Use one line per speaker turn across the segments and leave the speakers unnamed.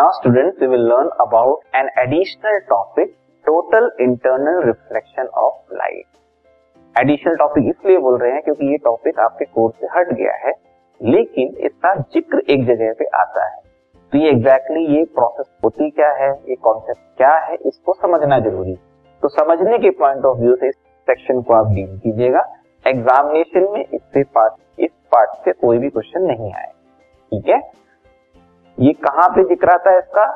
Now students we will learn about an additional topic total internal reflection of light additional topic इसलिए बोल रहे हैं क्योंकि ये टॉपिक आपके कोर्स से हट गया है, लेकिन इसका ज़िक्र एक जगह पे आता है। तो ये एग्जैक्टली exactly ये प्रोसेस होती क्या है, ये कॉन्सेप्ट क्या है, इसको समझना ज़रूरी तो समझने के पॉइंट ऑफ़ व्यू से इस सेक्शन को आप डील कीजिएगा। एग्जामिनेशन में इससे पार्ट इस पार्ट से कोई भी क्वेश्चन नहीं आए। ठीक है? ये कहाँ पे दिख रहा था इसका?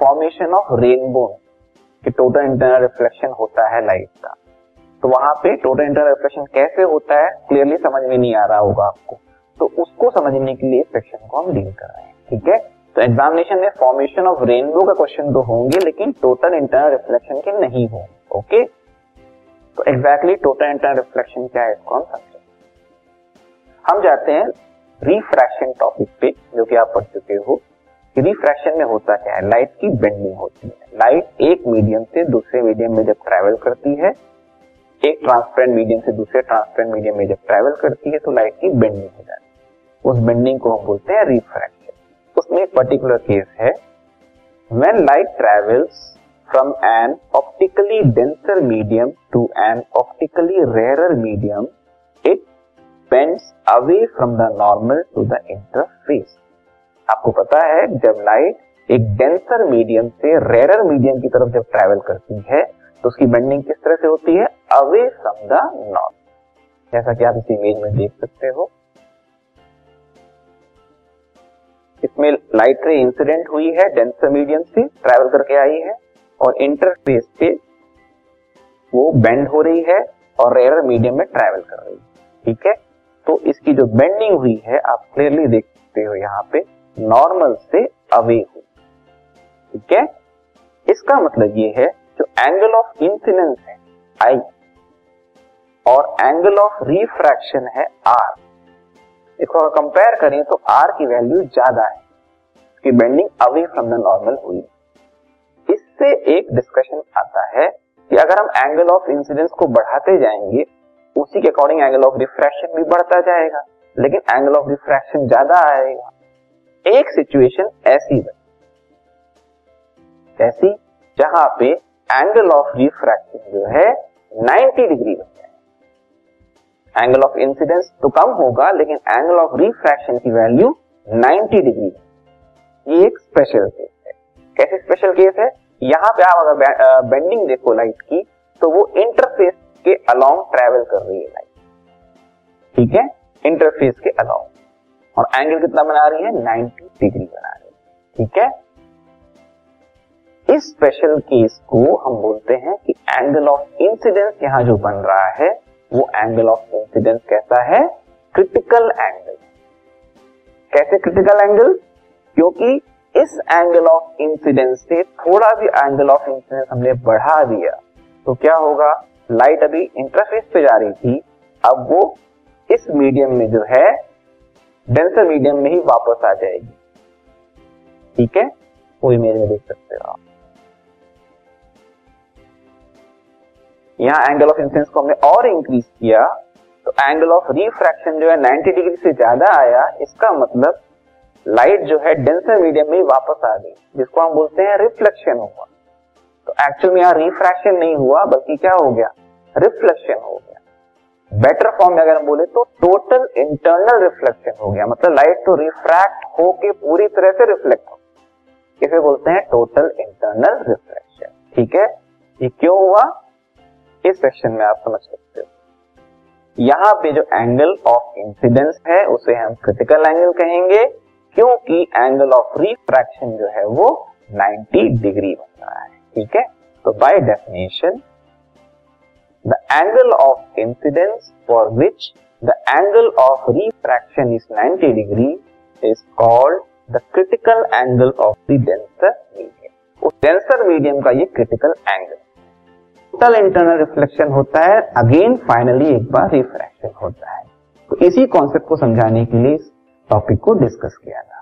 फॉर्मेशन ऑफ़ रेनबो कि टोटल इंटरनल रिफ्लेक्शन होता है लाइट का। तो वहाँ पे टोटल इंटरनल रिफ्लेक्शन कैसे होता है? क्लियरली समझ में नहीं आ रहा होगा आपको। तो उसको समझने के लिए सेक्शन को हम डील कर रहे हैं, ठीक है? तो एग्जामिनेशन में फॉर्मेशन ऑफ़ रेनबो का क्वेश्चन तो होंगे, लेकिन टोटल इंटरनल रिफ्लेक्शन के नहीं होंगे ओके तो एग्जैक्टली टोटल इंटरनल रिफ्लेक्शन क्या है इसको हम समझे हम जाते हैं रिफ्रैक्शन टॉपिक पे, जो कि आप पढ़ चुके हो। रिफ्रैक्शन में होता क्या है? लाइट की बेंडिंग होती है। लाइट एक मीडियम से दूसरे मीडियम में जब ट्रेवल करती है, एक ट्रांसपेरेंट मीडियम से दूसरे ट्रांसपेरेंट मीडियम में जब ट्रेवल करती है तो लाइट की बेंडिंग हो जाती है। उस बेंडिंग को हम बोलते हैं रिफ्रैक्शन उसमें एक पर्टिकुलर केस है। When light travels from an optically denser medium to an optically rarer medium it bends away from the normal to the interface आपको पता है, जब लाइट एक डेंसर मीडियम से रेरर मीडियम की तरफ़ जब ट्रेवल करती है तो उसकी बेंडिंग किस तरह से होती है? अवे फ्रॉम द नॉर्थ जैसा कि आप इस इमेज में देख सकते हो। इसमें लाइट रे इंसिडेंट हुई है डेंसर मीडियम से ट्रेवल करके आई है, और इंटरफेस पे वो बेंड हो रही है और रेयर मीडियम में ट्रेवल कर रही है। ठीक है? तो इसकी जो बेंडिंग हुई है, आप क्लियरली देख सकते हो यहाँ पे। नॉर्मल से अवे हो। ठीक है? इसका मतलब ये है, जो एंगल ऑफ़ इंसिडेंस है आई और एंगल ऑफ़ रिफ्रैक्शन है आर इसको अगर कंपेयर करें तो आर की वैल्यू ज़्यादा है। कि bending away from the normal हुई। इससे एक डिस्कशन आता है कि अगर हम एंगल ऑफ़ इंसिडेंस को बढ़ाते जाएँगे, उसी के अकॉर्डिंग एंगल ऑफ़ रिफ्रैक्शन भी बढ़ता जाएगा, लेकिन एंगल ऑफ़ रिफ्रैक्शन ज़्यादा आएगा। एक सिचुएशन ऐसी बनी ऐसी जहाँ पे एंगल ऑफ़ रिफ्रैक्शन जो है 90 डिग्री बन जाए। एंगल ऑफ़ इंसिडेंस तो कम होगा, लेकिन एंगल ऑफ़ रिफ्रैक्शन की वैल्यू 90 डिग्री ये एक स्पेशल केस है। कैसे स्पेशल केस है? यहाँ पे आप अगर बेंडिंग देखो लाइट की तो वो इंटरफेस के अलोंग ट्रेवल कर रही है लाइट ठीक है? इंटरफेस के अलोंग और एंगल कितना बना रही है? 90 डिग्री बना रही है। ठीक है? इस स्पेशल केस को हम बोलते हैं कि एंगल ऑफ़ इंसिडेंस यहाँ जो बन रहा है, वो एंगल ऑफ़ इंसिडेंस कैसा है? क्रिटिकल एंगल कैसे क्रिटिकल एंगल क्योंकि इस एंगल ऑफ़ इंसिडेंस से थोड़ा भी एंगल ऑफ़ इंसिडेंस हमने बढ़ा दिया तो क्या होगा? लाइट अभी इंटरफेस पे जा रही थी, अब वो इस मीडियम में जो है डेंसर मीडियम में ही वापस आ जाएगी। ठीक है? वो इमेज में देख सकते हो आप। यहाँ एंगल ऑफ़ इंसिडेंस को हमने और इंक्रीज किया तो एंगल ऑफ़ रिफ्रैक्शन जो है 90 डिग्री से ज़्यादा आया, इसका मतलब लाइट जो है डेंसर मीडियम में वापस आ गई, जिसको हम बोलते हैं रिफ्लेक्शन हुआ। तो एक्चुअल में यहाँ रिफ्रैक्शन नहीं हुआ, बल्कि क्या हो गया? रिफ्लेक्शन हो गया। बेटर फॉर्म में अगर हम बोले तो टोटल इंटरनल रिफ्लेक्शन हो गया। मतलब लाइट तो रिफ्रैक्ट होके पूरी तरह से रिफ्लेक्ट हो। इसे बोलते हैं टोटल इंटरनल रिफ्लेक्शन ठीक है? ये क्यों हुआ? इस सेक्शन में आप समझ सकते हो। यहाँ पे जो एंगल ऑफ़ इंसिडेंस है, उसे हम क्रिटिकल एंगल कहेंगे, क्योंकि एंगल ऑफ़ रिफ्रैक्शन जो है वो 90 डिग्री बन रहा है। ठीक है? तो by definition the angle of incidence for which the angle of refraction is 90 degree is called the critical angle of the denser medium उस डेंसर मीडियम का ये critical angle total internal reflection होता है अगेन फाइनली एक बार refraction होता है। तो इसी कॉन्सेप्ट को समझाने के लिए इस टॉपिक को डिस्कस किया था।